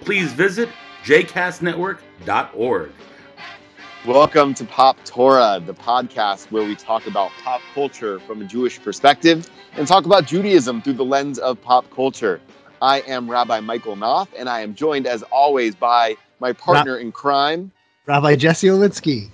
please visit jcastnetwork.org. Welcome to Pop Torah, the podcast where we talk about pop culture from a Jewish perspective and talk about Judaism through the lens of pop culture. I am Rabbi Michael Knopf, and I am joined, as always, by my partner in crime, Rabbi Jesse Olitsky.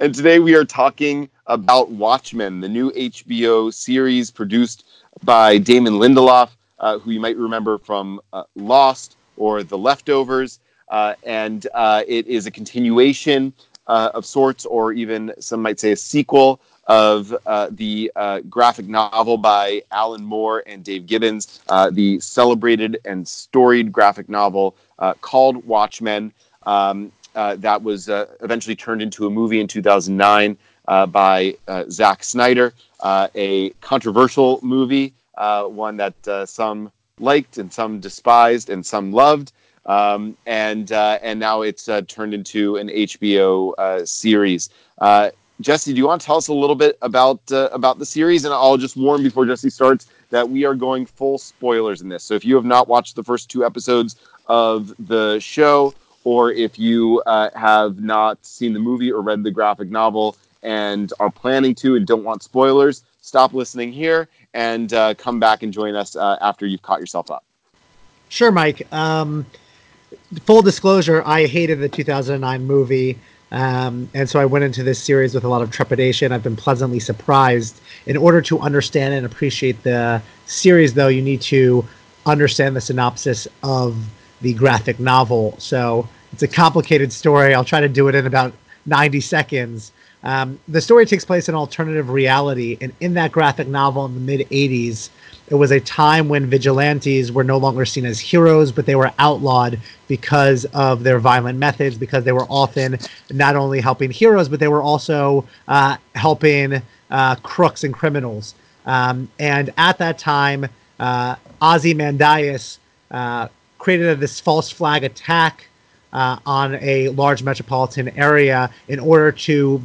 And today we are talking about Watchmen, the new HBO series produced by Damon Lindelof, uh, who you might remember from uh, Lost or The Leftovers. Uh, and uh, it is a continuation uh, of sorts, or even some might say a sequel of uh, the uh, graphic novel by Alan Moore and Dave Gibbons, uh, the celebrated and storied graphic novel called Watchmen. Um, that was eventually turned into a movie in 2009 by Zack Snyder, a controversial movie, one that some liked and some despised and some loved. Um, and uh, and now it's uh, turned into an HBO uh, series. Uh, Jesse, do you want to tell us a little bit about uh, about the series? And I'll just warn before Jesse starts that we are going full spoilers in this. So if you have not watched the first two episodes of the show, or if you uh, have not seen the movie or read the graphic novel and are planning to and don't want spoilers, stop listening here and come back and join us after you've caught yourself up. Sure, Mike. Um, full disclosure, I hated the 2009 movie. Um, and so I went into this series with a lot of trepidation. I've been pleasantly surprised. In order to understand and appreciate the series, though, you need to understand the synopsis of the graphic novel. So it's a complicated story. I'll try to do it in about 90 seconds. Um, the story takes place in alternative reality, and in that graphic novel in the mid 80s, it was a time when vigilantes were no longer seen as heroes, but they were outlawed because of their violent methods, because they were often not only helping heroes, but they were also uh, helping uh, crooks and criminals. Um, and at that time, uh, Ozymandias uh, created this false flag attack uh, on a large metropolitan area in order to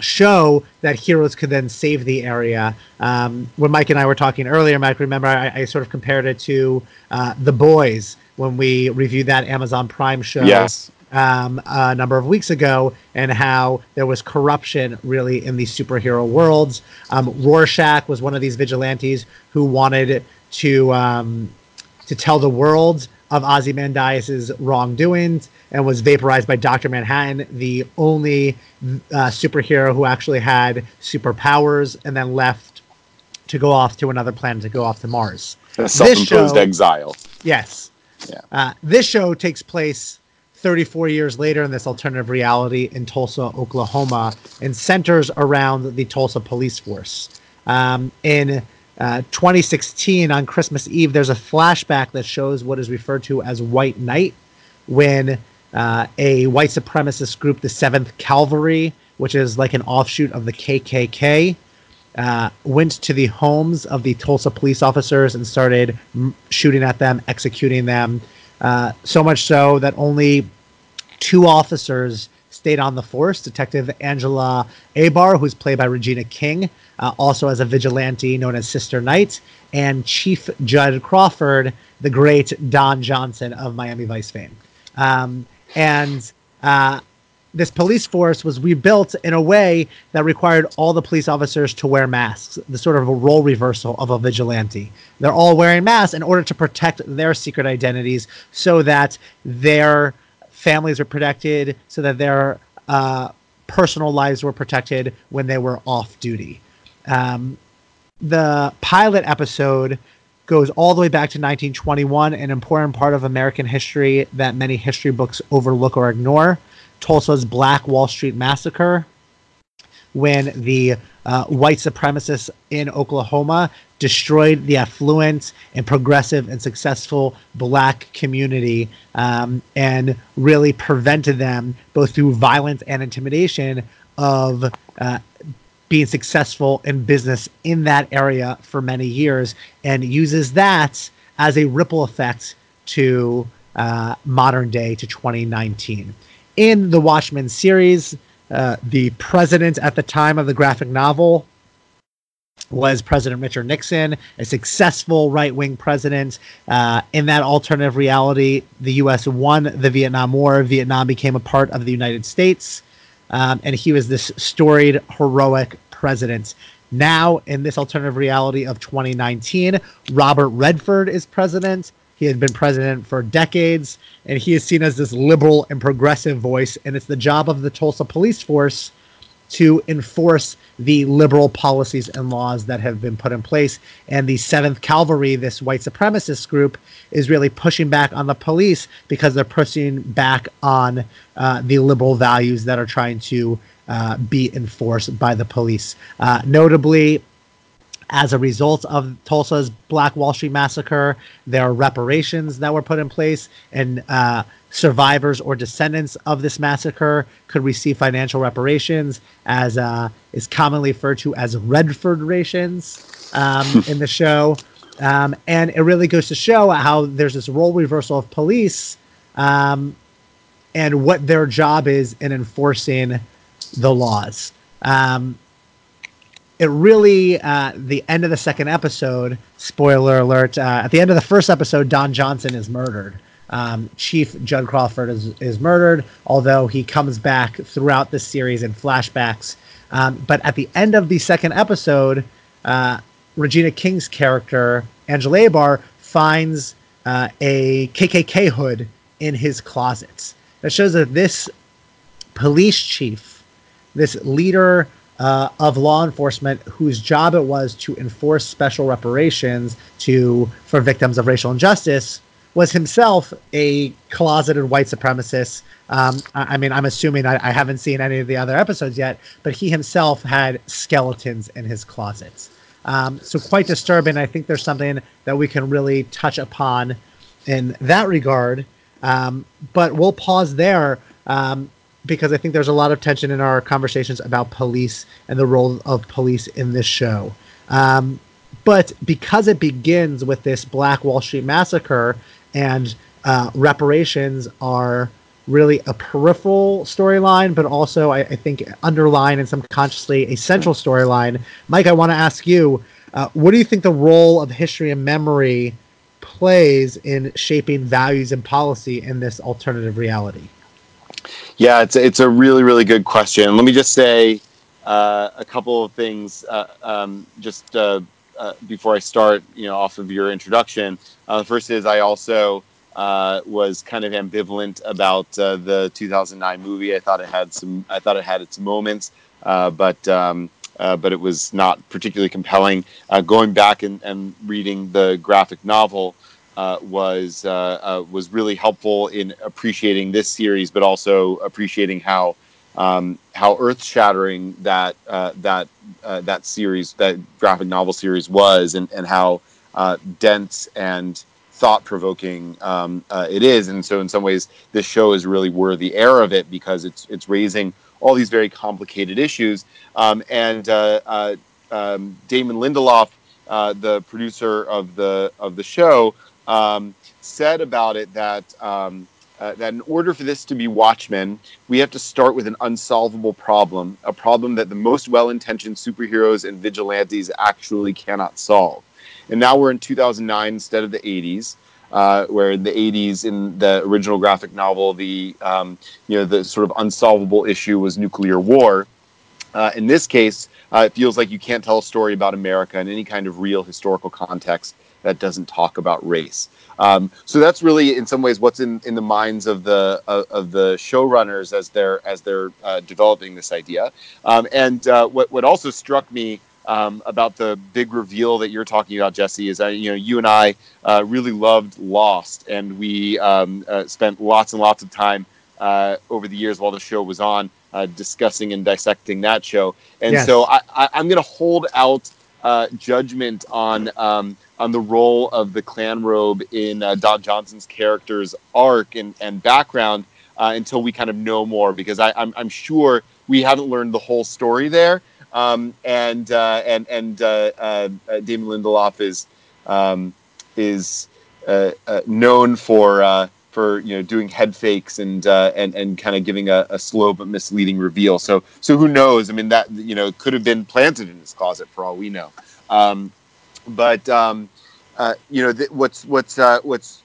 show that heroes could then save the area. Um, when Mike and I were talking earlier, Mike, remember I, I sort of compared it to uh, The Boys when we reviewed that Amazon Prime show. Yes. Um, a number of weeks ago, and how there was corruption really in these superhero worlds. Um, Rorschach was one of these vigilantes who wanted to um, to tell the world of Ozymandias' wrongdoings and was vaporized by Dr. Manhattan, the only uh, superhero who actually had superpowers, and then left to go off to another planet to go off to Mars. A self-imposed show, exile. Yes. Yeah. Uh, this show takes place 34 years later in this alternative reality in Tulsa, Oklahoma, and centers around the Tulsa police force. Um, in uh, 2016, on Christmas Eve, there's a flashback that shows what is referred to as White Night, when uh, a white supremacist group, the Seventh Cavalry, which is like an offshoot of the KKK, uh, went to the homes of the Tulsa police officers and started m- shooting at them, executing them. Uh, so much so that only two officers stayed on the force. Detective Angela Abar, who's played by Regina King, uh, also as a vigilante known as Sister Night, and Chief Judd Crawford, the great Don Johnson of Miami Vice fame. Um, and uh, this police force was rebuilt in a way that required all the police officers to wear masks, the sort of a role reversal of a vigilante. They're all wearing masks in order to protect their secret identities so that their families were protected, so that their uh, personal lives were protected when they were off duty. Um, the pilot episode goes all the way back to 1921, an important part of American history that many history books overlook or ignore. Tulsa's Black Wall Street Massacre. When the uh, white supremacists in Oklahoma destroyed the affluent and progressive and successful black community um, and really prevented them, both through violence and intimidation, of uh, being successful in business in that area for many years and uses that as a ripple effect to uh, modern day to 2019. In the Watchmen series, uh, the president at the time of the graphic novel was President Richard Nixon, a successful right wing president. Uh, in that alternative reality, the U.S. won the Vietnam War. Vietnam became a part of the United States. Um, and he was this storied, heroic president. Now, in this alternative reality of 2019, Robert Redford is president. He had been president for decades, and he is seen as this liberal and progressive voice. And it's the job of the Tulsa police force to enforce the liberal policies and laws that have been put in place. And the 7th Cavalry, this white supremacist group, is really pushing back on the police because they're pushing back on uh, the liberal values that are trying to uh, be enforced by the police. Uh, notably, as a result of Tulsa's Black Wall Street massacre, there are reparations that were put in place, and uh, survivors or descendants of this massacre could receive financial reparations, as uh, is commonly referred to as Redfordations um, in the show. Um, and it really goes to show how there's this role reversal of police um, and what their job is in enforcing the laws. Um, it really uh, the end of the second episode spoiler alert uh, at the end of the first episode don johnson is murdered. Um, chief judd crawford is, is murdered although he comes back throughout the series in flashbacks. Um, but at the end of the second episode uh, regina king's character angela abar finds uh, a kkk hood in his closets. That shows that this police chief this leader uh, of law enforcement whose job it was to enforce special reparations to for victims of racial injustice was himself a closeted white supremacist. Um, I, I, mean, I'm assuming I, I, haven't seen any of the other episodes yet, but he himself had skeletons in his closets. Um, so quite disturbing. I think there's something that we can really touch upon in that regard. Um, but we'll pause there. Because I think there's a lot of tension in our conversations about police and the role of police in this show. Um, but because it begins with this Black Wall Street massacre and uh, reparations are really a peripheral storyline, but also I, I, think underlying and subconsciously a central storyline. Mike, I want to ask you, uh, what do you think the role of history and memory plays in shaping values and policy in this alternative reality? Yeah, it's it's a really really good question. Let me just say uh, a couple of things uh, um, just uh, uh before I start. You know, off of your introduction. Uh, the first is I also uh, was kind of ambivalent about the 2009 movie. I thought it had some. I thought it had its moments, but. Um, but it was not particularly compelling. going back and, and reading the graphic novel, uh, was uh, uh, was really helpful in appreciating this series, but also appreciating how um, how earth shattering that uh, that uh, that series, that graphic novel series was, and and how uh, dense and thought provoking um, it is. And so, in some ways, this show is really worthy heir of it because it's it's raising all these very complicated issues. Um, and um, Damon Lindelof, the producer of the of the show um, said about it that um, uh, that in order for this to be Watchmen, we have to start with an unsolvable problem, a problem that the most well-intentioned superheroes and vigilantes actually cannot solve. And now we're in 2009 instead of the 80s. Uh, where in the 80s, in the original graphic novel, the um, you know the sort of unsolvable issue was nuclear war. Uh, in this case, uh, it feels like you can't tell a story about America in any kind of real historical context that doesn't talk about race. Um, so that's really, in some ways, what's in, in the minds of the of, of the showrunners as they're as they're uh, developing this idea. Um, and uh, what what also struck me um, about the big reveal that you're talking about, Jesse, is that you know you and I uh, really loved Lost, and we um, uh, spent lots and lots of time uh, over the years while the show was on uh, discussing and dissecting that show. And yes. so I, I, am going to hold out uh, judgment on um, on the role of the Klan robe in uh, Don Johnson's character's arc and, and background uh, until we kind of know more, because I, I'm, I'm sure we haven't learned the whole story there. Um, and uh, and and uh, uh, Damon Lindelof is um, is known for for you know doing head fakes and uh, and and kind of giving a, a, slow but misleading reveal. So so who knows? I mean that you know could have been planted in his closet for all we know. Um, but um, uh, you know th- what's what's uh, what's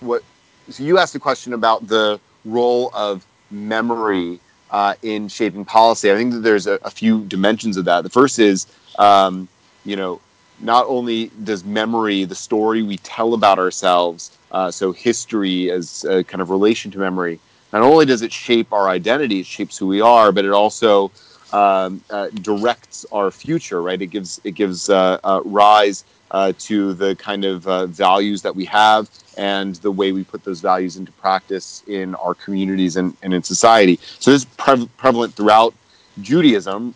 what? So you asked a question about the role of memory uh, in shaping policy. I think that there's a, a, few dimensions of that. The first is um, you know not only does memory, the story we tell about ourselves, uh, so history as a kind of relation to memory, not only does it shape our identity, it shapes who we are, but it also um, uh, directs our future. Right? It gives it gives uh, uh rise uh, to the kind of uh, values that we have and the way we put those values into practice in our communities and, and in society. So this is pre- prevalent throughout Judaism.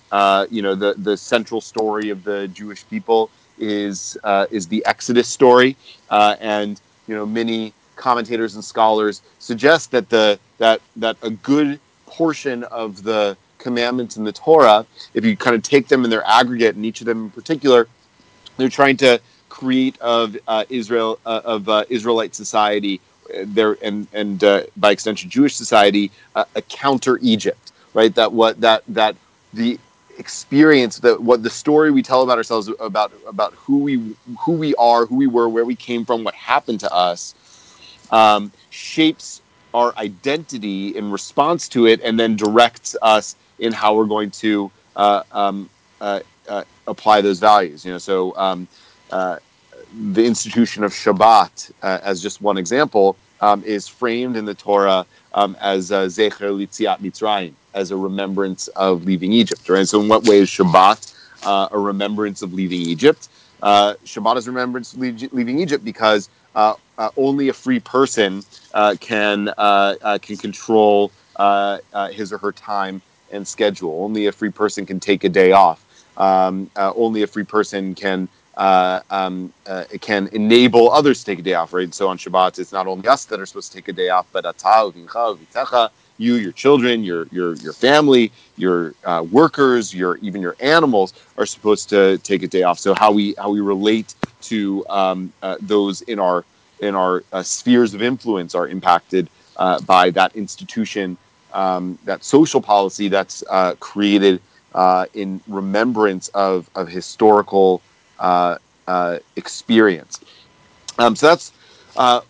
you know, the the central story of the Jewish people is uh, is the Exodus story, uh, and you know many commentators and scholars suggest that the that that a good portion of the commandments in the Torah, if you kind of take them in their aggregate and each of them in particular, they're trying to create of uh, Israel uh, of uh, Israelite society uh, there and and by extension Jewish society a counter Egypt, right? That what that that the experience that what the story we tell about ourselves about about who we who we are who we were where we came from what happened to us um, shapes our identity in response to it and then directs us in how we're going to uh, um, uh, uh, apply those values you know? So um, uh, the institution of shabbat uh, as just one example um, is framed in the torah um, as uh, litziat mitzrayim as a remembrance of leaving Egypt, right? So, in what way is Shabbat uh, a remembrance of leaving Egypt? Uh, Shabbat is remembrance of leaving Egypt because uh, uh only a free person uh, can uh, can control his or her time and schedule. Only a free person can take a day off. Um, only a free person can uh, um, uh, it can enable others to take a day off, right? So on Shabbat, it's not only us that are supposed to take a day off, but you, your children, your your your family, your uh, workers, your even your animals are supposed to take a day off. So how we how we relate to um, uh, those in our in our uh, spheres of influence are impacted uh, by that institution, um, that social policy that's uh, created uh, in remembrance of of historical experience. Um, so that's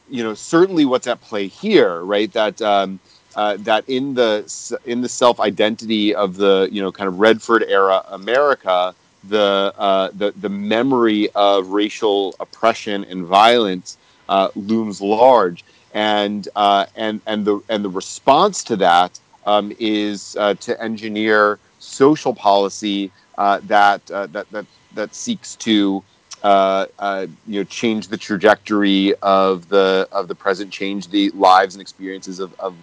you know certainly what's at play here, right? That um, uh, that in the in the self identity of the you know kind of Redford era America, the uh, the the memory of racial oppression and violence uh, looms large, and uh, and and the and the response to that um, is uh, to engineer social policy that that that that seeks to uh, uh, you know change the trajectory of the of the present, change the lives and experiences of, of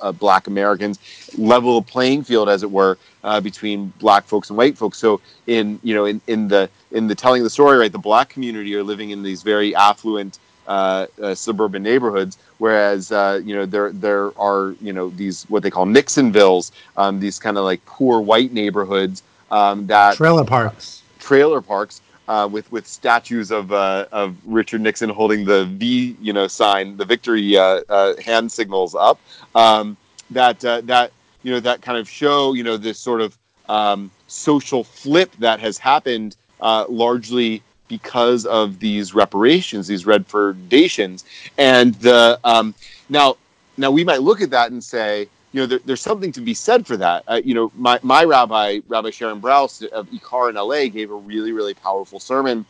uh, Black Americans, level the playing field, as it were, uh, between Black folks and white folks. So in you know in, in the in the telling of the story, right, the Black community are living in these very affluent. Uh, uh, suburban neighborhoods, whereas uh, you know there there are you know these what they call Nixonvilles, um, these kind of like poor white neighborhoods um, that trailer parks, trailer parks uh, with with statues of uh, of Richard Nixon holding the V you know sign, the victory uh, uh hand signals up. Um, that uh, that you know that kind of show you know this sort of um, social flip that has happened largely because of these reparations, these Redfordations, and the um, now now we might look at that and say you know, there, there's something to be said for that. Uh, you know, my, my rabbi, Rabbi Sharon Brous of Ikar in LA, gave a really, really powerful sermon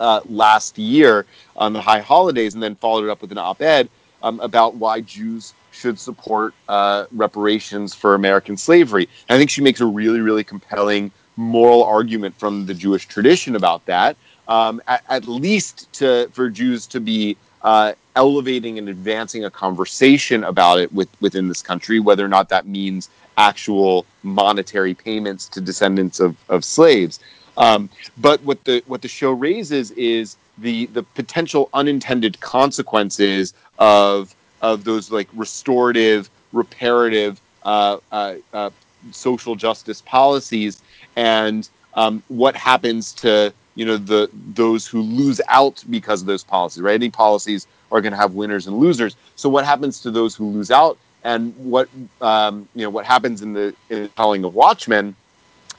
uh, last year on the high holidays and then followed it up with an op ed um, about why Jews should support uh, reparations for American slavery. And I think she makes a really, really compelling moral argument from the Jewish tradition about that. Um, at, at, least to for Jews to be uh, elevating and advancing a conversation about it with, within this country, whether or not that means actual monetary payments to descendants of, of slaves. Um, but what the what the show raises is the the potential unintended consequences of of those like restorative, reparative, uh, uh, uh, social justice policies, and um, what happens to you know the those who lose out because of those policies. Right, any policies are going to have winners and losers. So what happens to those who lose out, and what um, you know what happens in the, in the telling of Watchmen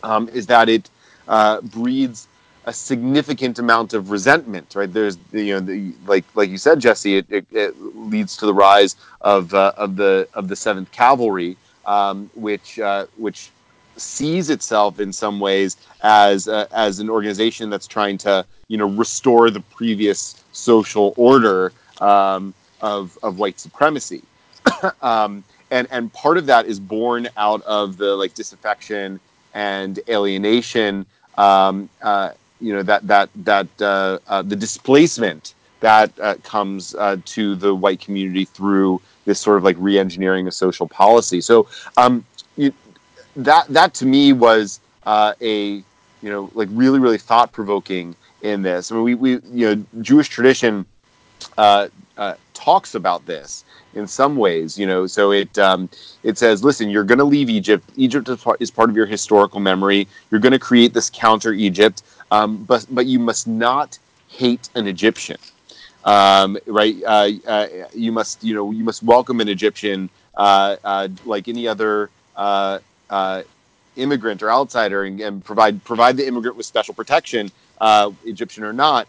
um, is that it uh, breeds a significant amount of resentment, right? There's, you know, the, like like you said, Jesse, it, it, it leads to the rise of uh, of the of the Seventh Cavalry, um, which uh, which sees itself in some ways as uh, as an organization that's trying to you know restore the previous social order um, of of white supremacy, um, and and part of that is born out of the like disaffection and alienation um, uh, you know that that that uh, uh, the displacement that uh, comes uh, to the white community through this sort of like re-engineering of social policy. So um, you, that that to me was uh, a you know like really really thought provoking in this. I mean we we you know Jewish tradition uh, talks about this in some ways, you know. So it um, it says, listen, you're going to leave Egypt. Egypt is part, of your historical memory. You're going to create this counter Egypt, um, but but you must not hate an Egyptian, um, right? Uh, uh, you must you know you must welcome an Egyptian uh, uh like any other. Uh, uh, immigrant or outsider and, and, provide provide the immigrant with special protection, Egyptian or not,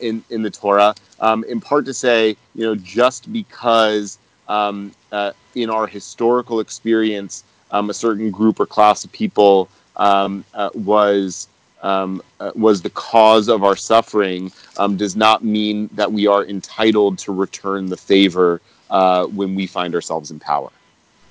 in in the Torah, um, in part to say, you know, just because um, uh, in our historical experience, um, a certain group or class of people um, uh, was um, uh, was the cause of our suffering um, does not mean that we are entitled to return the favor uh, when we find ourselves in power.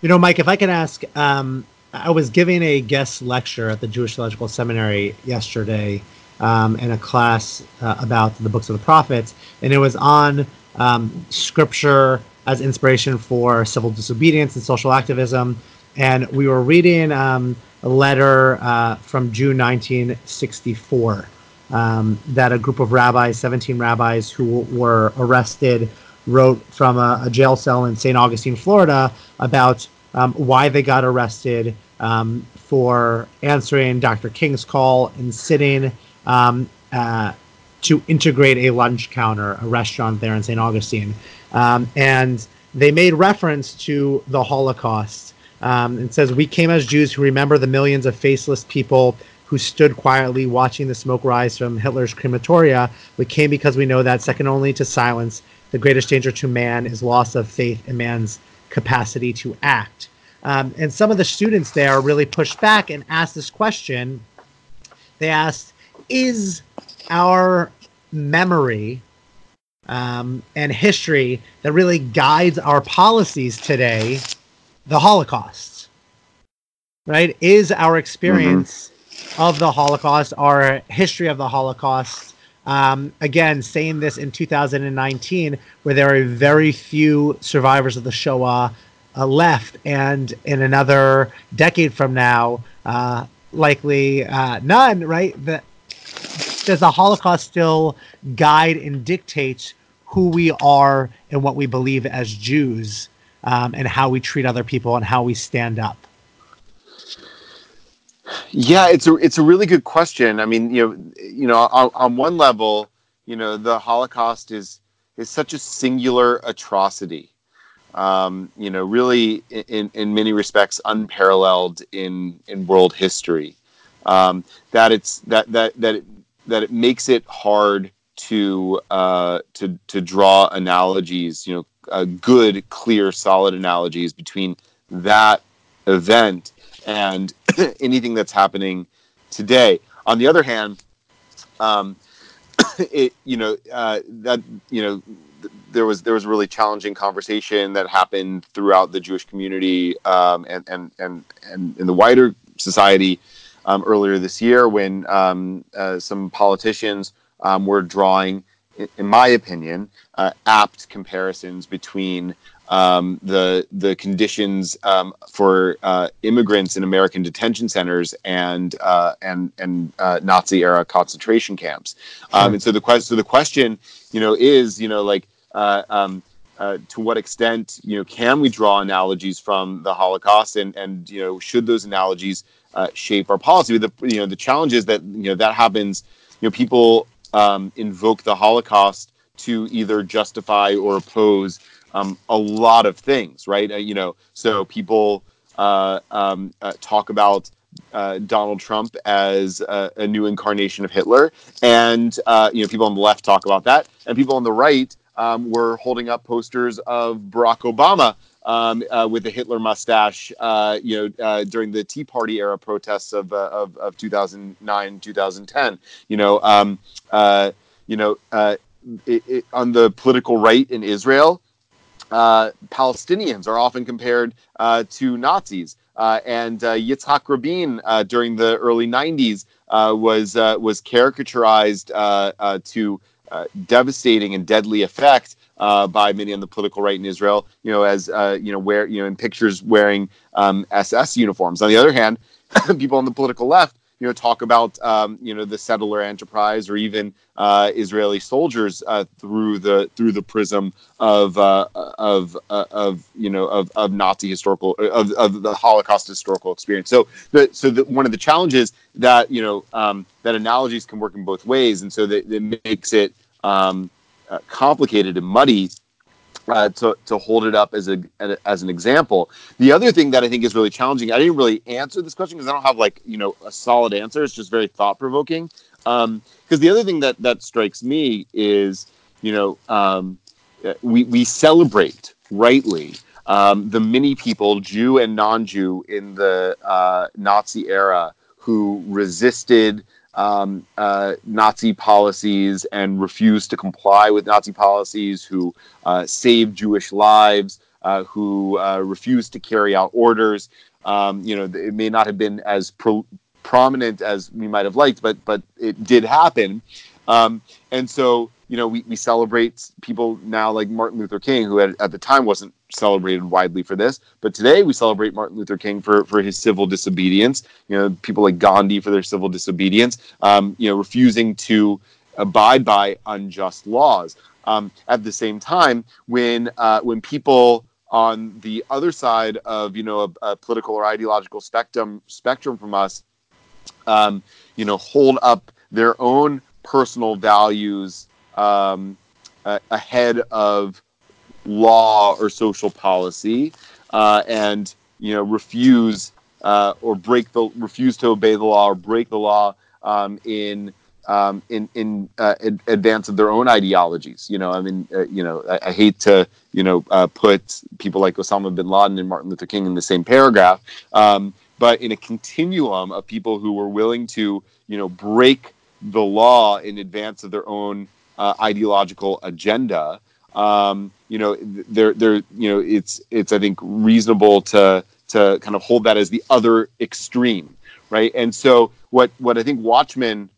You know, Mike, if I can ask, um, I was giving a guest lecture at the Jewish Theological Seminary yesterday um, in a class uh, about the books of the prophets, and it was on um, scripture as inspiration for civil disobedience and social activism. And we were reading um, a letter uh, from June 1964 um, that a group of rabbis, 17 rabbis who were arrested, wrote from a, a jail cell in St. Augustine, Florida, about um, why they got arrested um, for answering Dr. King's call and sitting um, uh, to integrate a lunch counter, a restaurant there in St. Augustine. Um, and they made reference to the Holocaust. Um, it says, We came as Jews who remember the millions of faceless people who stood quietly watching the smoke rise from Hitler's crematoria. We came because we know that, second only to silence, the greatest danger to man is loss of faith in man's capacity to act. Um, and some of the students there really pushed back and asked this question. They asked, Is our memory um, and history that really guides our policies today the Holocaust? Right? Is our experience mm-hmm. of the Holocaust, our history of the Holocaust, um, again, saying this in 2019, where there are very few survivors of the Shoah uh, left, and in another decade from now, uh, likely uh, none, right? The, does the Holocaust still guide and dictate who we are and what we believe as Jews um, and how we treat other people and how we stand up? Yeah, it's a it's a really good question. I mean, you know, you know, on, on one level, you know, the Holocaust is is such a singular atrocity. Um, you know, really, in in many respects, unparalleled in in world history. Um, that it's that that that it, that it makes it hard to uh, to to draw analogies, you know, uh, good, clear, solid analogies between that event and anything that's happening today. On the other hand, um, it you know uh, that you know there was there was a really challenging conversation that happened throughout the Jewish community um, and and and and in the wider society um, earlier this year when um, uh, some politicians um, were drawing in my opinion, uh, apt comparisons between um, the the conditions um, for uh, immigrants in American detention centers and uh, and and uh, Nazi era concentration camps. Um, and so the question so the question you know is you know like uh, um, uh, to what extent you know can we draw analogies from the Holocaust and and you know should those analogies uh, shape our policy? The you know the challenge is that you know that happens. You know people um, invoke the Holocaust to either justify or oppose um, a lot of things, right? Uh, you know, so people uh, um, uh, talk about uh, Donald Trump as a, a, new incarnation of Hitler, and uh, you know, people on the left talk about that, and people on the right um, were holding up posters of Barack Obama. Um, uh, with the Hitler mustache, you know, during the Tea Party era protests of of, of 2009, 2010, you know, um, you know, it, it, on the political right in Israel, uh, Palestinians are often compared uh, to Nazis. Uh, and uh, Yitzhak Rabin uh, during the early 90s uh, was was caricaturized to devastating and deadly effect by many on the political right in Israel. You know, as you know, where you know in pictures wearing um, SS uniforms. On the other hand, people on the political left you know talk about um, you know the settler enterprise or even uh, Israeli soldiers uh, through the through the prism of uh, of uh, of you know of, of Nazi historical of, of the Holocaust historical experience. So the so the, one of the challenges that you know um, that analogies can work in both ways, and so that, that makes it um, uh, complicated and muddy uh, to, to hold it up as a as an example. The other thing that I think is really challenging, I didn't really answer this question because I don't have like you know a solid answer. It's just very thought provoking. Because um, the other thing that that strikes me is you know um, we we celebrate rightly um, the many people, Jew and non-Jew, in the uh, Nazi era who resisted um, uh, Nazi policies and refused to comply with Nazi policies, who uh, saved Jewish lives, uh, who uh, refused to carry out orders. Um, you know, it may not have been as pro- prominent as we might have liked, but but it did happen. Um, and so, you know, we, we celebrate people now like Martin Luther King, who at, at the time wasn't celebrated widely for this, but today we celebrate Martin Luther King for, for his civil disobedience. You know, people like Gandhi for their civil disobedience, um, you know, refusing to abide by unjust laws. Um, at the same time, when uh, when people on the other side of you know a, a political or ideological spectrum spectrum from us, um, you know, hold up their own personal values uh, ahead of law or social policy, uh, and you know refuse uh, or break the refuse to obey the law or break the law um, in um, in in uh, ad- advance of their own ideologies. You know, I mean, uh, you know, I, I, hate to you know uh, put people like Osama bin Laden and Martin Luther King in the same paragraph, um, but in a continuum of people who were willing to you know break the law in advance of their own uh, ideological agenda. Um, you know, they're, they're, you know, it's, it's, I think, reasonable to, to kind of hold that as the other extreme, right? And so, what, what I think Watchmen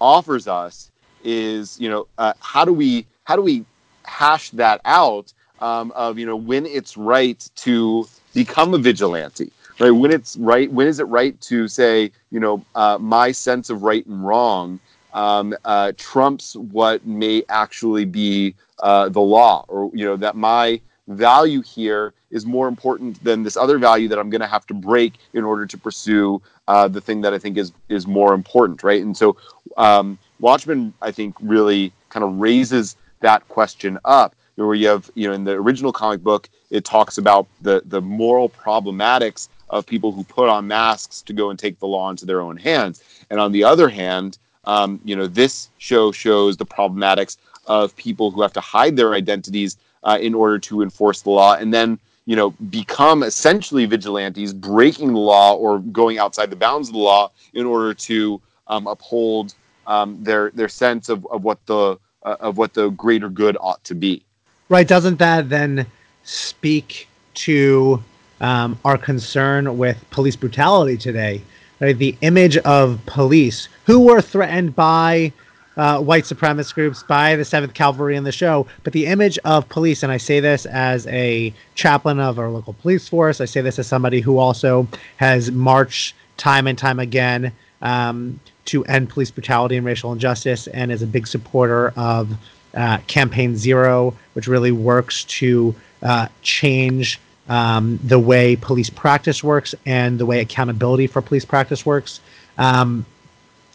offers us is, you know, uh, how do we, how do we hash that out um, of, you know, when it's right to become a vigilante, right? When it's right, when is it right to say, you know, uh, my sense of right and wrong um, uh, trumps what may actually be uh, the law, or you know that my value here is more important than this other value that I'm going to have to break in order to pursue uh, the thing that I think is is more important, right? And so, um, Watchmen, I think, really kind of raises that question up. Where you have, you know, in the original comic book, it talks about the the moral problematics of people who put on masks to go and take the law into their own hands. And on the other hand, um, you know, this show shows the problematics of people who have to hide their identities uh, in order to enforce the law, and then you know become essentially vigilantes, breaking the law or going outside the bounds of the law in order to um, uphold um, their their sense of, of what the uh, of what the greater good ought to be. Right? Doesn't that then speak to um, our concern with police brutality today? Right? The image of police who were threatened by uh, white supremacist groups, by the Seventh Cavalry in the show. But the image of police, and I say this as a chaplain of our local police force, I say this as somebody who also has marched time and time again um, to end police brutality and racial injustice, and is a big supporter of uh, Campaign Zero, which really works to uh, change um, the way police practice works and the way accountability for police practice works. Um,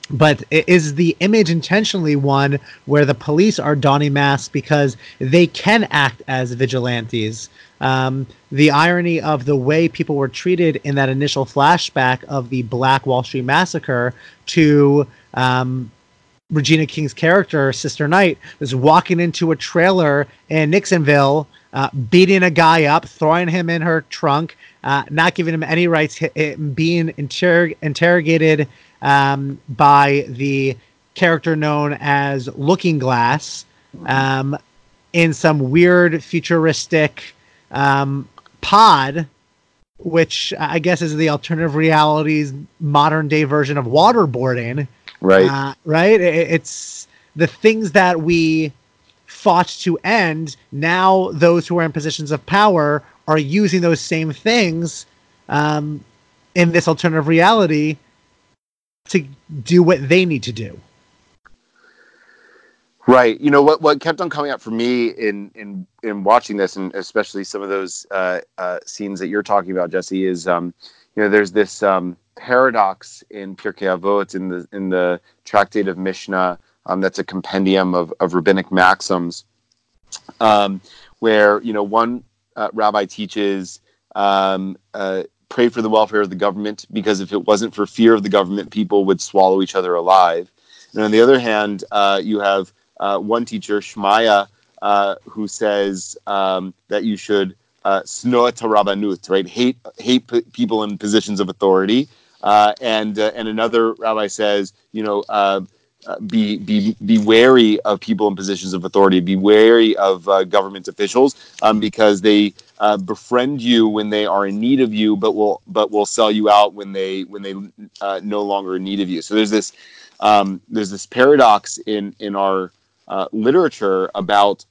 but is the image intentionally one where the police are donning masks because they can act as vigilantes? Um, the irony of the way people were treated in that initial flashback of the Black Wall Street massacre to um, Regina King's character, Sister Night, was walking into a trailer in Nixonville, uh, beating a guy up, throwing him in her trunk, uh, not giving him any rights, being inter- interrogated um, by the character known as Looking Glass um, in some weird futuristic um, pod, which I guess is the alternative reality's modern day version of waterboarding Right. Uh, right. It, it's the things that we fought to end. Now, those who are in positions of power are using those same things um, in this alternative reality to do what they need to do. Right. You know what? What kept on coming up for me in in in watching this, and especially some of those uh, uh, scenes that you're talking about, Jesse, is um, you know, there's this um, paradox in Pirkei Avot in the in the Tractate of Mishnah. Um, that's a compendium of, of rabbinic maxims, um, where you know one uh, rabbi teaches um, uh, pray for the welfare of the government because if it wasn't for fear of the government, people would swallow each other alive. And on the other hand, uh, you have uh, one teacher, Shmaya, uh, who says um, that you should uh, rabbanut, right? Hate hate p- people in positions of authority. Uh, and uh, and another rabbi says, you know, uh, be be be wary of people in positions of authority. Be wary of uh, government officials um, because they uh, befriend you when they are in need of you, but will but will sell you out when they when they uh, no longer in need of you. So there's this um, there's this paradox in in our uh, literature about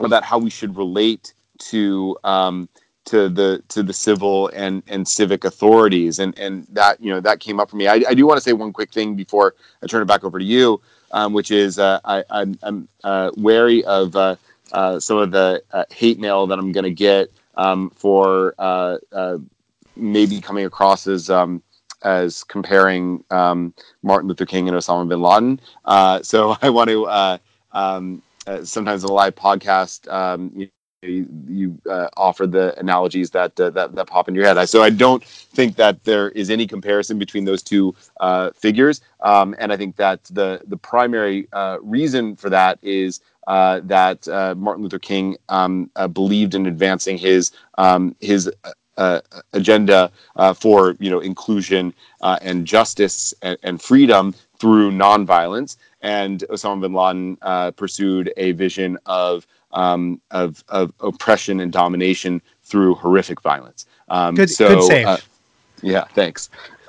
about how we should relate to um, to the to the civil and and civic authorities and and that you know that came up for me i, I do want to say one quick thing before i turn it back over to you um, which is uh, I, I'm, I'm uh, wary of uh, uh some of the uh, hate mail that I'm going to get um, for uh, maybe coming across as um, as comparing um, Martin Luther King and Osama bin Laden. so I want to um, sometimes a live podcast. Um, you you, you uh, offer the analogies that, uh, that that pop in your head. So I don't think that there is any comparison between those two uh, figures, um, and I think that the the primary uh, reason for that is uh, that uh, Martin Luther King um, believed in advancing his um, his. agenda for you know inclusion and justice and, and freedom through nonviolence, and Osama bin Laden pursued a vision of um, of, of oppression and domination through horrific violence. Um, good, so, good save. Uh, yeah, thanks.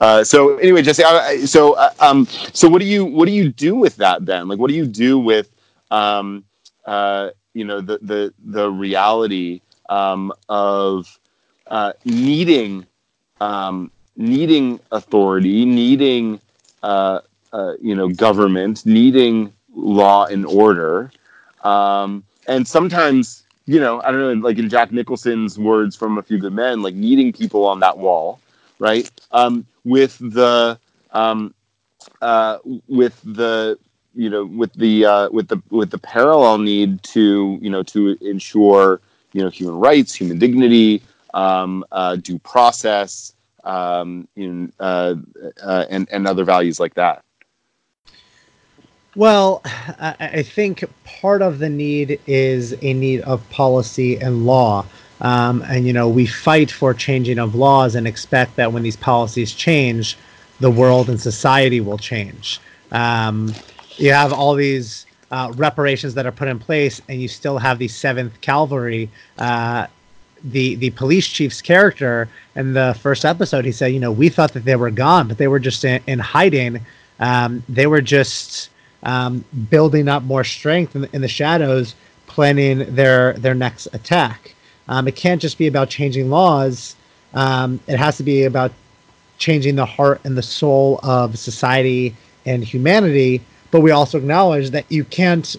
uh, so anyway, Jesse, I, so uh, um, so what do you what do you do with that then? Like, what do you do with um, uh, you know the the the reality um, of uh, needing um, needing authority, needing uh, uh, you know government, needing law and order. Um, and sometimes, you know, I don't know, like in Jack Nicholson's words from A Few Good Men, like needing people on that wall, right? Um, with the um, uh, with the you know with the uh, with the with the parallel need to you know to ensure you know human rights, human dignity, um, uh, due process, um, in, uh, uh, and and other values like that. Well, I think part of the need is a need of policy and law. Um, and, you know, we fight for changing of laws and expect that when these policies change, the world and society will change. Um, you have all these uh, reparations that are put in place, and you still have the Seventh Cavalry. Uh, the the police chief's character in the first episode, he said, you know, we thought that they were gone, but they were just in, in hiding Um, they were just um, building up more strength in, in, the shadows, planning their their next attack. Um, it can't just be about changing laws. Um, it has to be about changing the heart and the soul of society and humanity. But we also acknowledge that you can't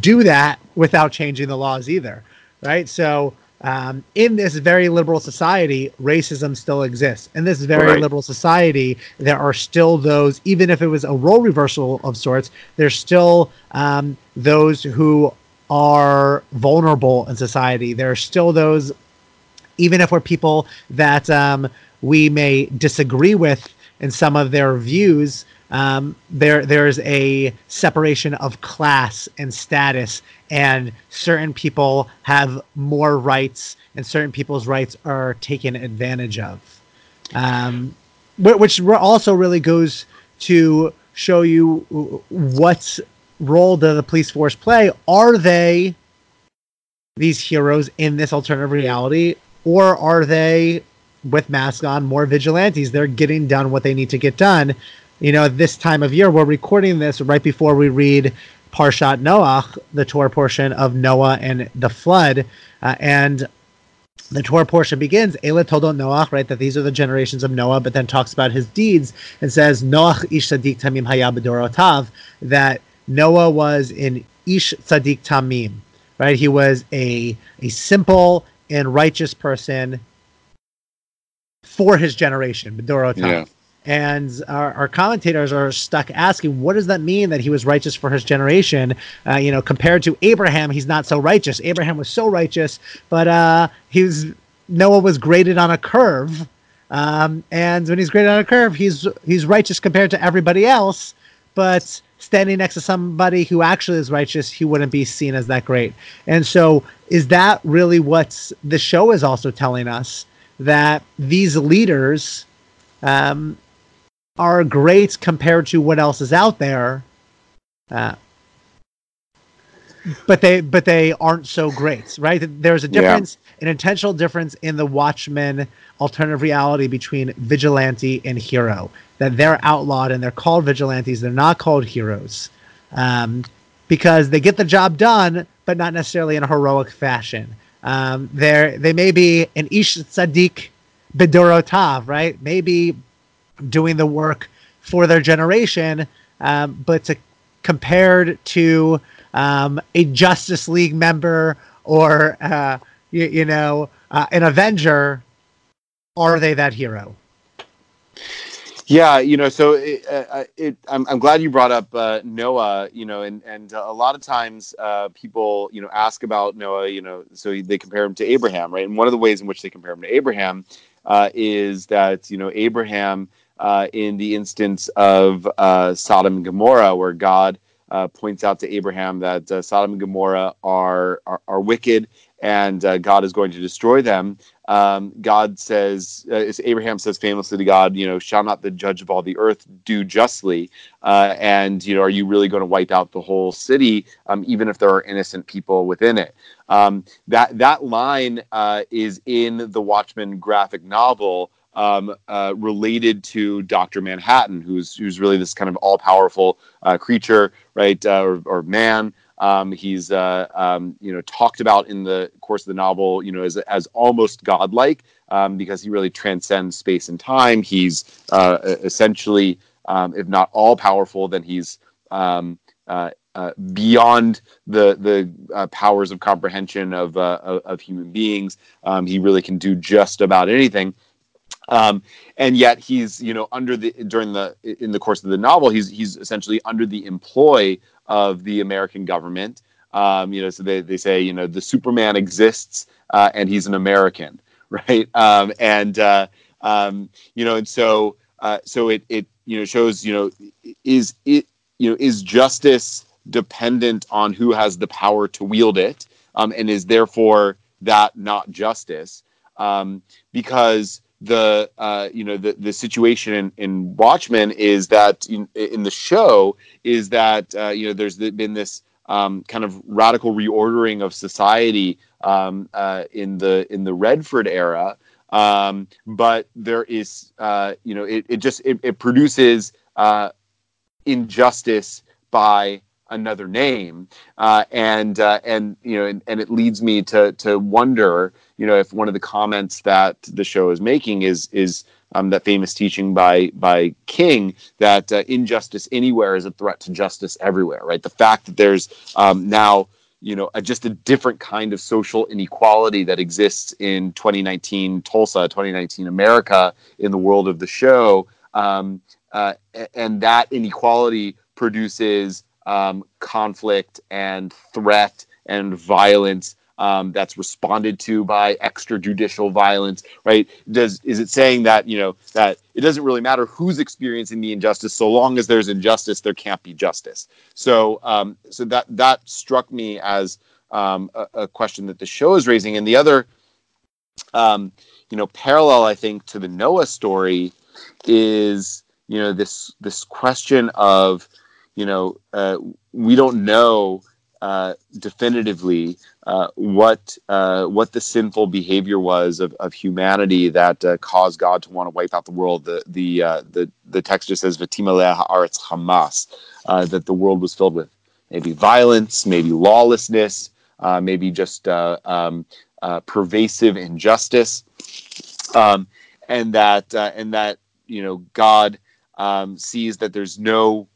do that without changing the laws either, right? So um, in this very liberal society, racism still exists. In this very right. liberal society, there are still those, even if it was a role reversal of sorts, there's still um, those who are vulnerable in society. There are still those, even if we're people that um, we may disagree with in some of their views, um, there there's a separation of class and status, and certain people have more rights, and certain people's rights are taken advantage of. Um, which also really goes to show you what role does the police force play. Are they these heroes in this alternative reality, or are they with masks on more vigilantes? They're getting done what they need to get done you know, this time of year, we're recording this right before we read Parshat Noach, the Torah portion of Noah and the flood. Uh, and the Torah portion begins, Ela Toldot Noach, right? That these are the generations of Noah, but then talks about his deeds and says, Noach ish tzaddik tamim hayab that Noah was an ish tzaddik tamim, right? He was a, a simple and righteous person for his generation, Bedorotav. Yeah and our, our, commentators are stuck asking what does that mean that he was righteous for his generation? Uh, you know compared to abraham he's not so righteous. Abraham was so righteous but uh, he was noah was graded on a curve. Um, and when he's graded on a curve he's he's righteous compared to everybody else. But standing next to somebody who actually is righteous he wouldn't be seen as that great. And so is that really what the show is also telling us? That these leaders um, are great compared to what else is out there. Uh, but they but they aren't so great, right? There's a difference, yeah. an intentional difference in the Watchmen alternative reality between vigilante and hero. That they're outlawed and they're called vigilantes. They're not called heroes, um, because they get the job done, but not necessarily in a heroic fashion. Um, they they may be an ish tzaddik bedorotav, right? Maybe doing the work for their generation, um, but to compared to um, a Justice League member or uh, you, you, know uh, an Avenger, are they that hero? Yeah, you know, so it, uh, it, I'm, I'm glad you brought up uh, Noah. You know, and and a lot of times uh, people you know ask about Noah. You know, so they compare him to Abraham, right? And one of the ways in which they compare him to Abraham uh, is that you know Abraham uh, in the instance of uh, Sodom and Gomorrah, where God uh, points out to Abraham that uh, Sodom and Gomorrah are, are, are wicked and uh, God is going to destroy them. Um, God says, Abraham says famously to God, you know, shall not the judge of all the earth do justly? and, you know, are you really going to wipe out the whole city, um, even if there are innocent people within it? Um, that, that line is in the Watchmen graphic novel um, uh, related to Doctor Manhattan, who's who's really this kind of all powerful uh, creature, right, uh, or, or, man. Um, he's uh, um, you know talked about in the course of the novel, you know, as as almost godlike um, because he really transcends space and time. He's uh, essentially, um, if not all powerful, then he's um, uh, beyond the the uh, powers of comprehension of, uh, of, of human beings. Um, he really can do just about anything. Um, and yet he's you know under the during the in the course of the novel he's he's essentially under the employ of the American government. Um, you know, so they, they say you know the Superman exists uh, and he's an American, right? Um, and uh, um, you know, and so uh, so it it you know shows you know is it you know is justice dependent on who has the power to wield it, um, and is therefore that not justice? Um, because the uh, you know the the situation in, in Watchmen is that in, in the show is that uh, you know there's been this um, kind of radical reordering of society um, uh, in the in the Redford era, um, but there is uh, you know it, it just it, it produces uh, injustice by another name, uh, and and you know, and, and, it leads me to to wonder, you know, if one of the comments that the show is making is is um, that famous teaching by by King that uh, injustice anywhere is a threat to justice everywhere. Right. The fact that there's um, now you know a, just a different kind of social inequality that exists in 2019 Tulsa, 2019 America, in the world of the show, um, uh, and that inequality produces um, conflict and threat and violence um, that's responded to by extrajudicial violence, right? Does is it saying that you know that it doesn't really matter who's experiencing the injustice, so long as there's injustice, there can't be justice. So, um, so that that struck me as um, a, a, question that the show is raising, and the other, um, you know, parallel I think to the Noah story is you know this this question of you know uh, we don't know uh, definitively uh, what uh, what the sinful behavior was of, of humanity that uh, caused God to want to wipe out the world. The the uh, the the text just says uh, that the world was filled with maybe violence, maybe lawlessness, maybe just um, pervasive injustice, um, and that and that you know God um, sees that there's no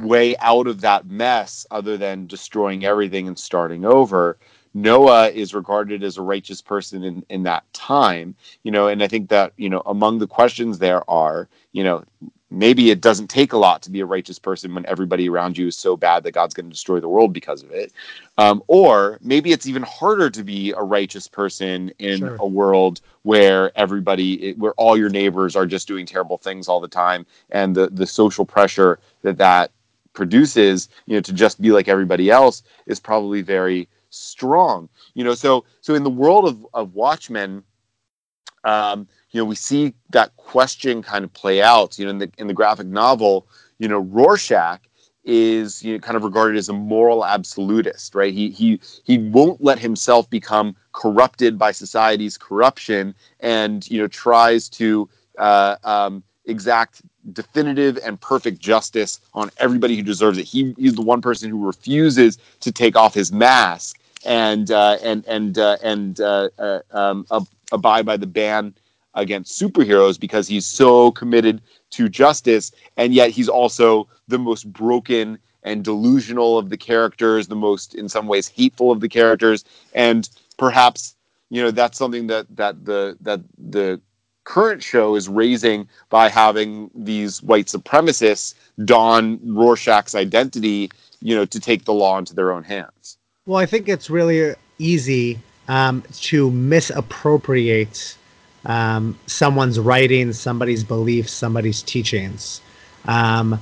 way out of that mess other than destroying everything and starting over. Noah is regarded as a righteous person in, in that time, you know, and I think that, you know, among the questions there are, you know, maybe it doesn't take a lot to be a righteous person when everybody around you is so bad that God's going to destroy the world because of it. Um, or maybe it's even harder to be a righteous person in sure. a world where everybody, where all your neighbors are just doing terrible things all the time, and the the social pressure that that produces, you know, to just be like everybody else is probably very strong. You know, so so in the world of of Watchmen. Um, you know, we see that question kind of play out. You know, in the in the graphic novel, you know, Rorschach is you know, kind of regarded as a moral absolutist, right? He he he won't let himself become corrupted by society's corruption, and you know tries to uh, um, exact definitive and perfect justice on everybody who deserves it. He, he's the one person who refuses to take off his mask and uh, and and uh, and uh, uh um, abide by the ban against superheroes because he's so committed to justice and yet he's also the most broken and delusional of the characters the most in some ways hateful of the characters. And perhaps you know that's something that that the that the current show is raising by having these white supremacists don rorschach's identity you know to take the law into their own hands. Well i think it's really easy um, to misappropriate um, someone's writing, somebody's beliefs, somebody's teachings. Um,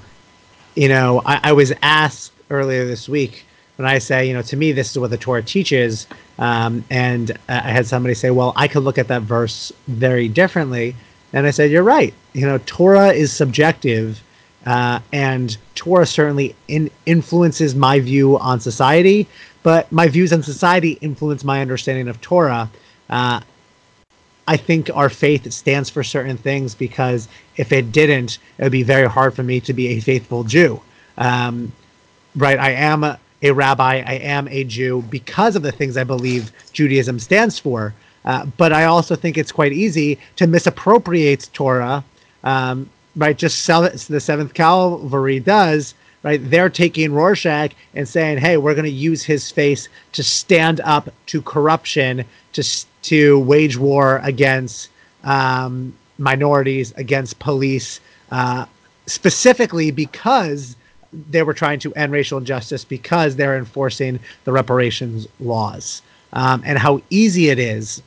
you know, I, I, was asked earlier this week when I say, you know, to me, this is what the Torah teaches. Um, and I had somebody say, well, I could look at that verse very differently. And I said, you're right. You know, Torah is subjective. Uh, and Torah certainly in, influences my view on society, but my views on society influence my understanding of Torah. Uh, I think our faith stands for certain things because if it didn't, it would be very hard for me to be a faithful Jew. Um, right? I am a, a, rabbi, I am a Jew because of the things I believe Judaism stands for. Uh, but I also think it's quite easy to misappropriate Torah, um, right? Just sell it. The Seventh Cavalry does, right? They're taking Rorschach and saying, "Hey, we're going to use his face to stand up to corruption, to to wage war against um, minorities, against police, uh, specifically because they were trying to end racial injustice because they're enforcing the reparations laws, um, and how easy it is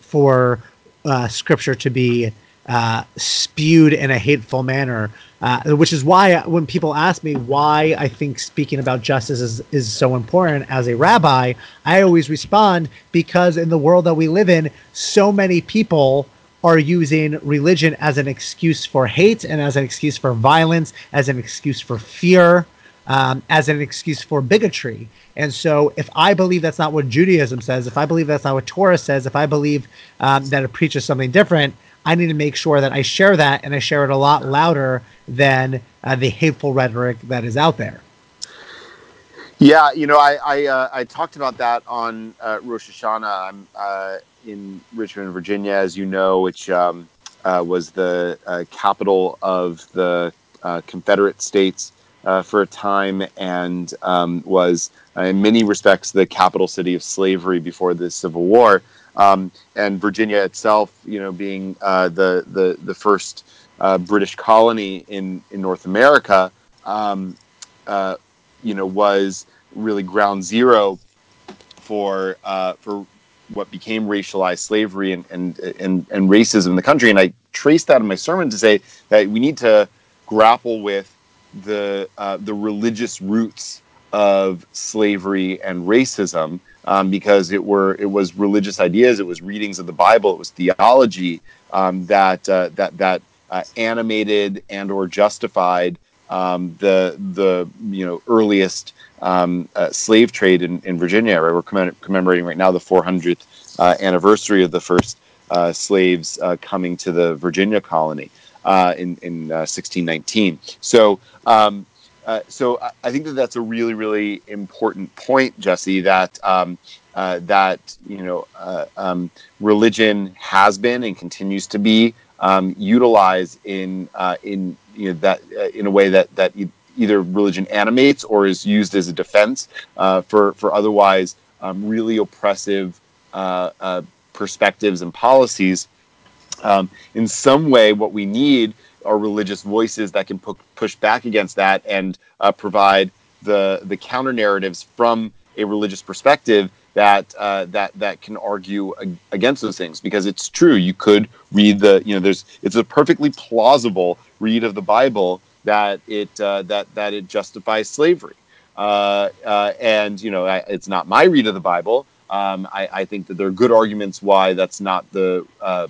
for uh, scripture to be uh, spewed in a hateful manner, uh, which is why when people ask me why I think speaking about justice is, is so important as a rabbi, I always respond because in the world that we live in, so many people are using religion as an excuse for hate and as an excuse for violence, as an excuse for fear, um, as an excuse for bigotry. And so, if I believe that's not what Judaism says, if I believe that's not what Torah says, if I believe um, that it preaches something different, I need to make sure that I share that and I share it a lot louder than uh, the hateful rhetoric that is out there. Yeah, you know, I I, uh, I talked about that on uh, Rosh Hashanah. I'm uh, in Richmond, Virginia, as you know, which um, uh, was the uh, capital of the uh, Confederate States for a time, and um, was in many respects the capital city of slavery before the Civil War. Um, and Virginia itself, you know, being the the the first British colony in in North America. Um, you know, was really ground zero for uh, for what became racialized slavery and, and and and racism in the country. And I traced that in my sermon to say that we need to grapple with the uh, the religious roots of slavery and racism um, because it were it was religious ideas, it was readings of the Bible, it was theology um, that uh, that that uh, animated and or justified um, the the you know earliest um, uh, slave trade in, in Virginia. Right? We're commem- commemorating right now the 400th uh, anniversary of the first uh, slaves uh, coming to the Virginia colony uh, in in 1619. Uh, so. Um, so I think that that's a really, really important point, Jesse. That um, that you know, um, religion has been and continues to be um, utilized in in you know that uh, in a way that that either religion animates or is used as a defense uh, for for otherwise um, really oppressive uh, uh perspectives and policies. Um, in some way, what we need are religious voices that can pu- push back against that and uh, provide the the counter narratives from a religious perspective that uh, that that can argue against those things. Because it's true you could read the you know there's it's a perfectly plausible read of the Bible that it uh, that that it justifies slavery. Uh, uh and you know I, it's not my read of the Bible. Um, I, I, think that there are good arguments why that's not the uh,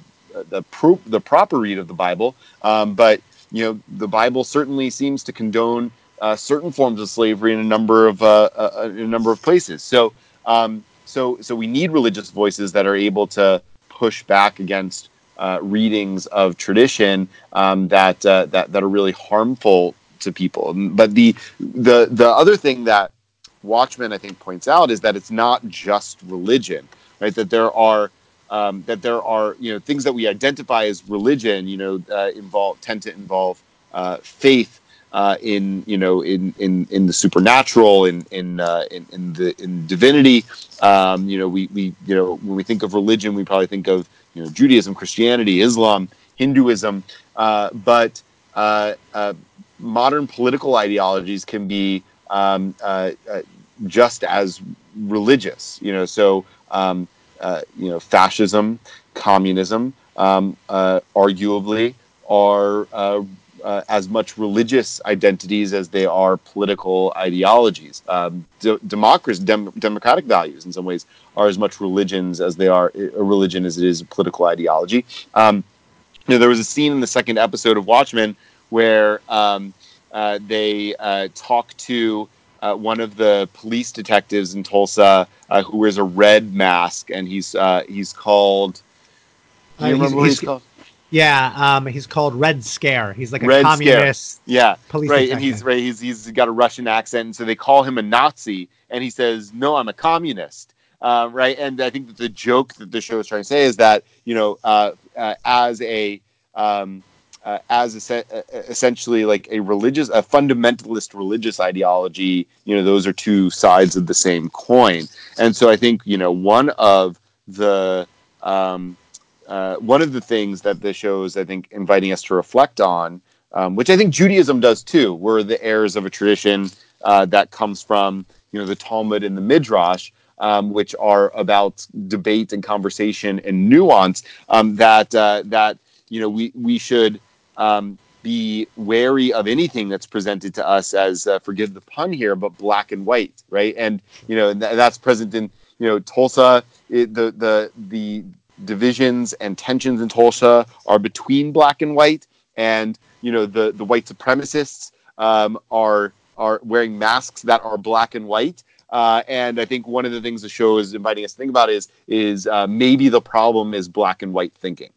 the pro- the proper read of the Bible um, but you know the Bible certainly seems to condone uh, certain forms of slavery in a number of in a number of places so um, so so we need religious voices that are able to push back against uh, readings of tradition um, that uh, that that are really harmful to people. But the the the other thing that Watchmen I think points out is that it's not just religion, right? That there are um, that there are you know things that we identify as religion, you know, uh, involve tend to involve uh, faith uh, in you know in in in the supernatural in in uh, in, in the in divinity. Um, you know we we you know when we think of religion we probably think of you know Judaism Christianity Islam Hinduism. Uh, but uh, modern political ideologies can be um, just as religious you know. So um, you know fascism communism um, arguably are uh, as much religious identities as they are political ideologies. Um, de- democracy, dem- democratic values, in some ways, are as much religions as they are a religion as it is a political ideology. Um, you know, there was a scene in the second episode of Watchmen where um, uh, they uh, talk to uh, one of the police detectives in Tulsa uh, who wears a red mask, and he's uh, he's called. Do you remember he's, what he's called? Yeah, um, he's called Red Scare. He's like a Red communist. Scare. Yeah, police right, detective. and he's right. He's he's got a Russian accent, and so they call him a Nazi, and he says, "No, I'm a communist." Uh, right, and I think that the joke that the show is trying to say is that you know, uh, uh, as a um, uh, as a, essentially like a religious, a fundamentalist religious ideology, you know, those are two sides of the same coin, and so I think you know one of the um, uh, one of the things that the show is, I think, inviting us to reflect on, um, which I think Judaism does too. We're the heirs of a tradition uh, that comes from, you know, the Talmud and the Midrash, um, which are about debate and conversation and nuance. Um, that uh, that you know we we should um, be wary of anything that's presented to us as, uh, forgive the pun here, but black and white, right? And you know th- that's present in you know Tulsa. It, the the the divisions and tensions in Tulsa are between black and white, and you know the the white supremacists um, are are wearing masks that are black and white. Uh, and I think one of the things the show is inviting us to think about is is uh, maybe the problem is black and white thinking.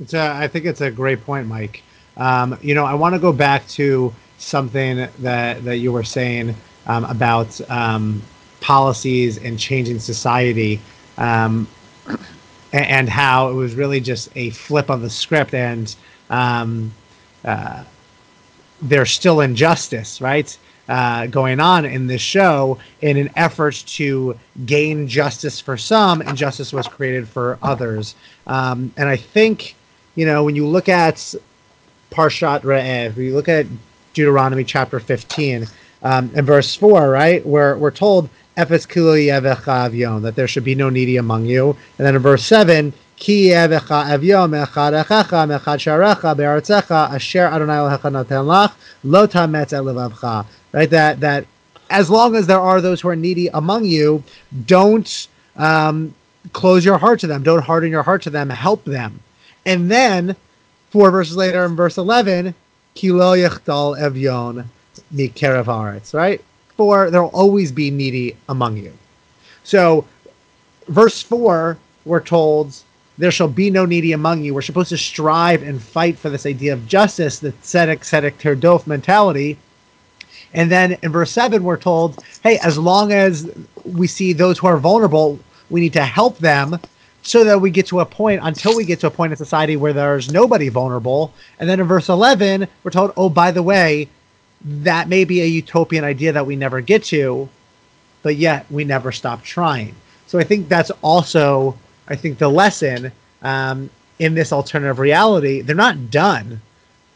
It's a, I think it's a great point, Mike. Um, you know, I want to go back to something that that you were saying um, about um, policies and changing society, um, and, how it was really just a flip of the script, and um, uh, there's still injustice, right? Uh, going on in this show in an effort to gain justice for some, and justice was created for others. Um, and I think, you know, when you look at Parshat when you look at Deuteronomy chapter 15 um, and verse 4, right, where we're told, that there should be no needy among you. And then in verse 7, Ki echad echecha mechad asher Adonai Elohecha noten lach. Right, that that as long as there are those who are needy among you, don't um, close your heart to them. Don't harden your heart to them. Help them. And then four verses later, in verse eleven, kilo yechdal evion mikerev haaretz. Right, for there will always be needy among you. So, verse four, we're told there shall be no needy among you. We're supposed to strive and fight for this idea of justice, the tzedek, tzedek, terdof mentality. And then in verse 7, we're told, hey, as long as we see those who are vulnerable, we need to help them so that we get to a point, until we get to a point in society where there's nobody vulnerable. And then in verse 11, we're told, oh, by the way, that may be a utopian idea that we never get to, but yet we never stop trying. So I think that's also I think the lesson um, in this alternative reality, they're not done,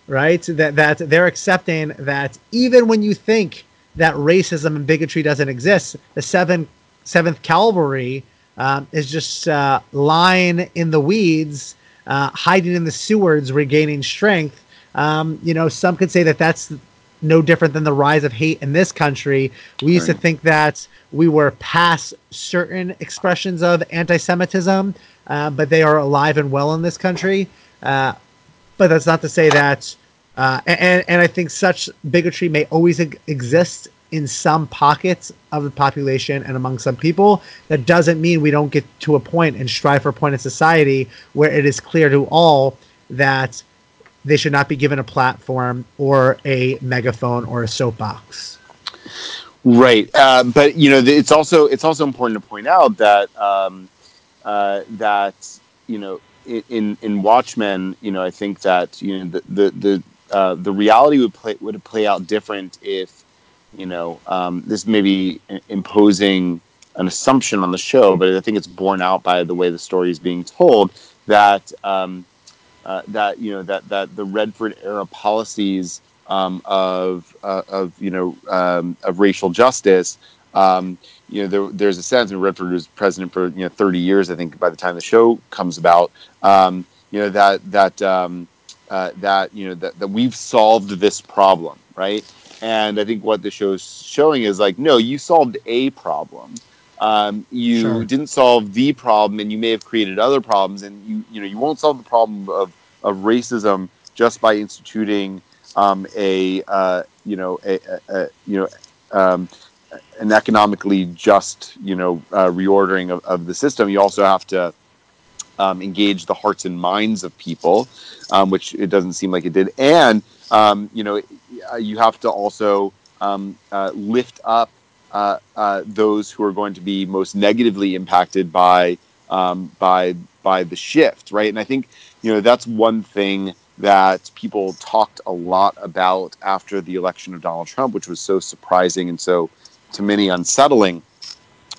right? That that they're accepting that even when you think that racism and bigotry doesn't exist, the seventh seventh cavalry um, is just uh, lying in the weeds, uh, hiding in the sewers, regaining strength. Um, you know, some could say that that's no different than the rise of hate in this country. We used right. to think that we were past certain expressions of anti-Semitism, uh, but they are alive and well in this country. Uh, but that's not to say that, uh, and and I think such bigotry may always exist in some pockets of the population and among some people. That doesn't mean we don't get to a point and strive for a point in society where it is clear to all that they should not be given a platform or a megaphone or a soapbox. Right, uh, but you know, it's also it's also important to point out that um, uh, that you know, in in Watchmen, you know, I think that you know the the the, uh, the reality would play would play out different if you know um, this may be imposing an assumption on the show, but I think it's borne out by the way the story is being told that. Um, uh, that you know that that the Redford era policies um, of uh, of you know um, of racial justice. Um, you know, there, there's a sense, and Redford was president for you know 30 years. I think by the time the show comes about, um, you know that that uh, that you know that, that we've solved this problem, right? And I think what the show's showing is like, no, you solved a problem. Um, you sure. didn't solve the problem, and you may have created other problems, and you you know you won't solve the problem of of racism just by instituting um, a uh, you know a, a, a you know um, an economically just you know uh, reordering of, of the system. You also have to um, engage the hearts and minds of people, um, which it doesn't seem like it did. And um, you know you have to also um, uh, lift up uh, uh, those who are going to be most negatively impacted by by by the shift, right? And I think you know that's one thing that people talked a lot about after the election of Donald Trump, which was so surprising and so to many unsettling,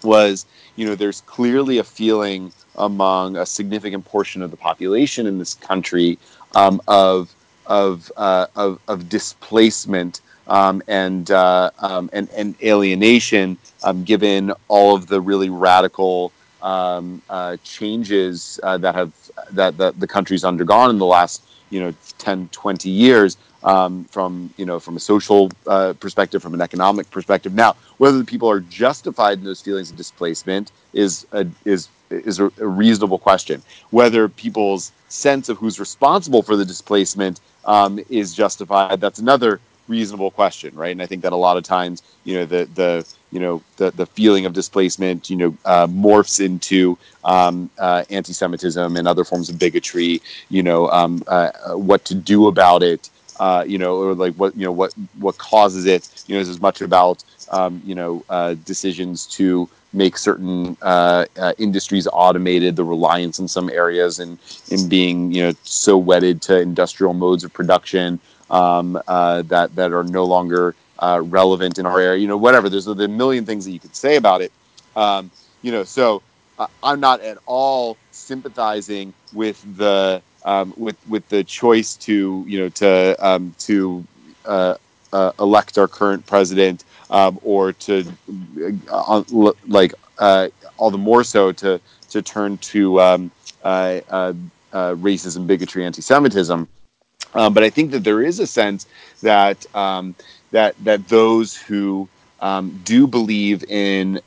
was you know there's clearly a feeling among a significant portion of the population in this country um, of of, uh, of of displacement um, and, uh, um, and and alienation, um, given all of the really radical um, uh, changes uh, that have that, that the country's undergone in the last you know 10 20 years um, from you know from a social uh, perspective from an economic perspective. Now whether the people are justified in those feelings of displacement is a, is is a, reasonable question whether people's sense of who's responsible for the displacement um, is justified that's another reasonable question, right? And I think that a lot of times, you know, the the you know the the feeling of displacement, you know, uh, morphs into um, uh, anti-Semitism and other forms of bigotry. You know, um, uh, what to do about it. Uh, you know, or like what you know what what causes it. You know, is as much about um, you know uh, decisions to make certain uh, uh, industries automated, the reliance in some areas, and in being you know so wedded to industrial modes of production um, uh, that that are no longer uh, relevant in our area. You know, whatever. There's a, million things that you could say about it. Um, you know, so I'm not at all sympathizing with the um, with with the choice to you know to um, to uh, elect our current president um, or to uh, like uh, all the more so to to turn to um, uh, uh, uh racism, bigotry, anti-Semitism. Um, but I think that there is a sense that um, that that those who do believe in,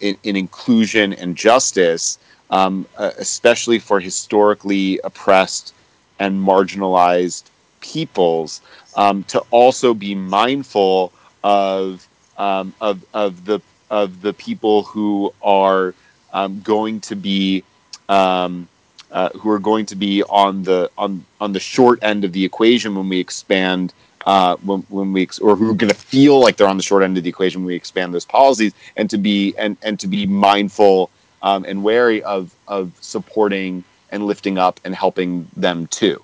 in, in inclusion and justice, especially for historically oppressed and marginalized peoples, to also be mindful of um, of of the of the people who are um, going to be um, uh, who are going to be on the on on the short end of the equation when we expand uh, when, when we or who are going to feel like they're on the short end of the equation when we expand those policies and to be and and to be mindful um, and wary of of supporting and lifting up and helping them too.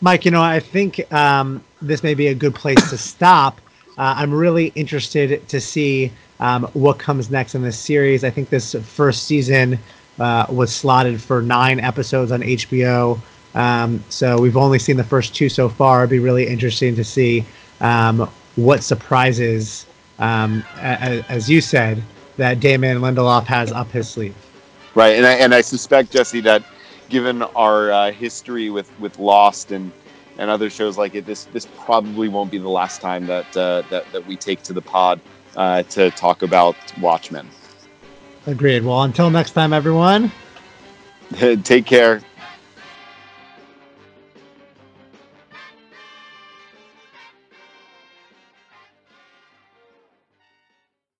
Mike, you know, I think um, this may be a good place to stop. Uh, I'm really interested to see um, what comes next in this series. I think this first season uh, was slotted for nine episodes on HBO. Um, so we've only seen the first two so far. It'd be really interesting to see um, what surprises, um, as, as, you said, that Damon Lindelof has up his sleeve. Right, and I, and I suspect Jesse that given our uh, history with with Lost and and other shows like it, this this probably won't be the last time that uh, that that we take to the pod uh, to talk about Watchmen. Agreed. Well, until next time, everyone. Take care.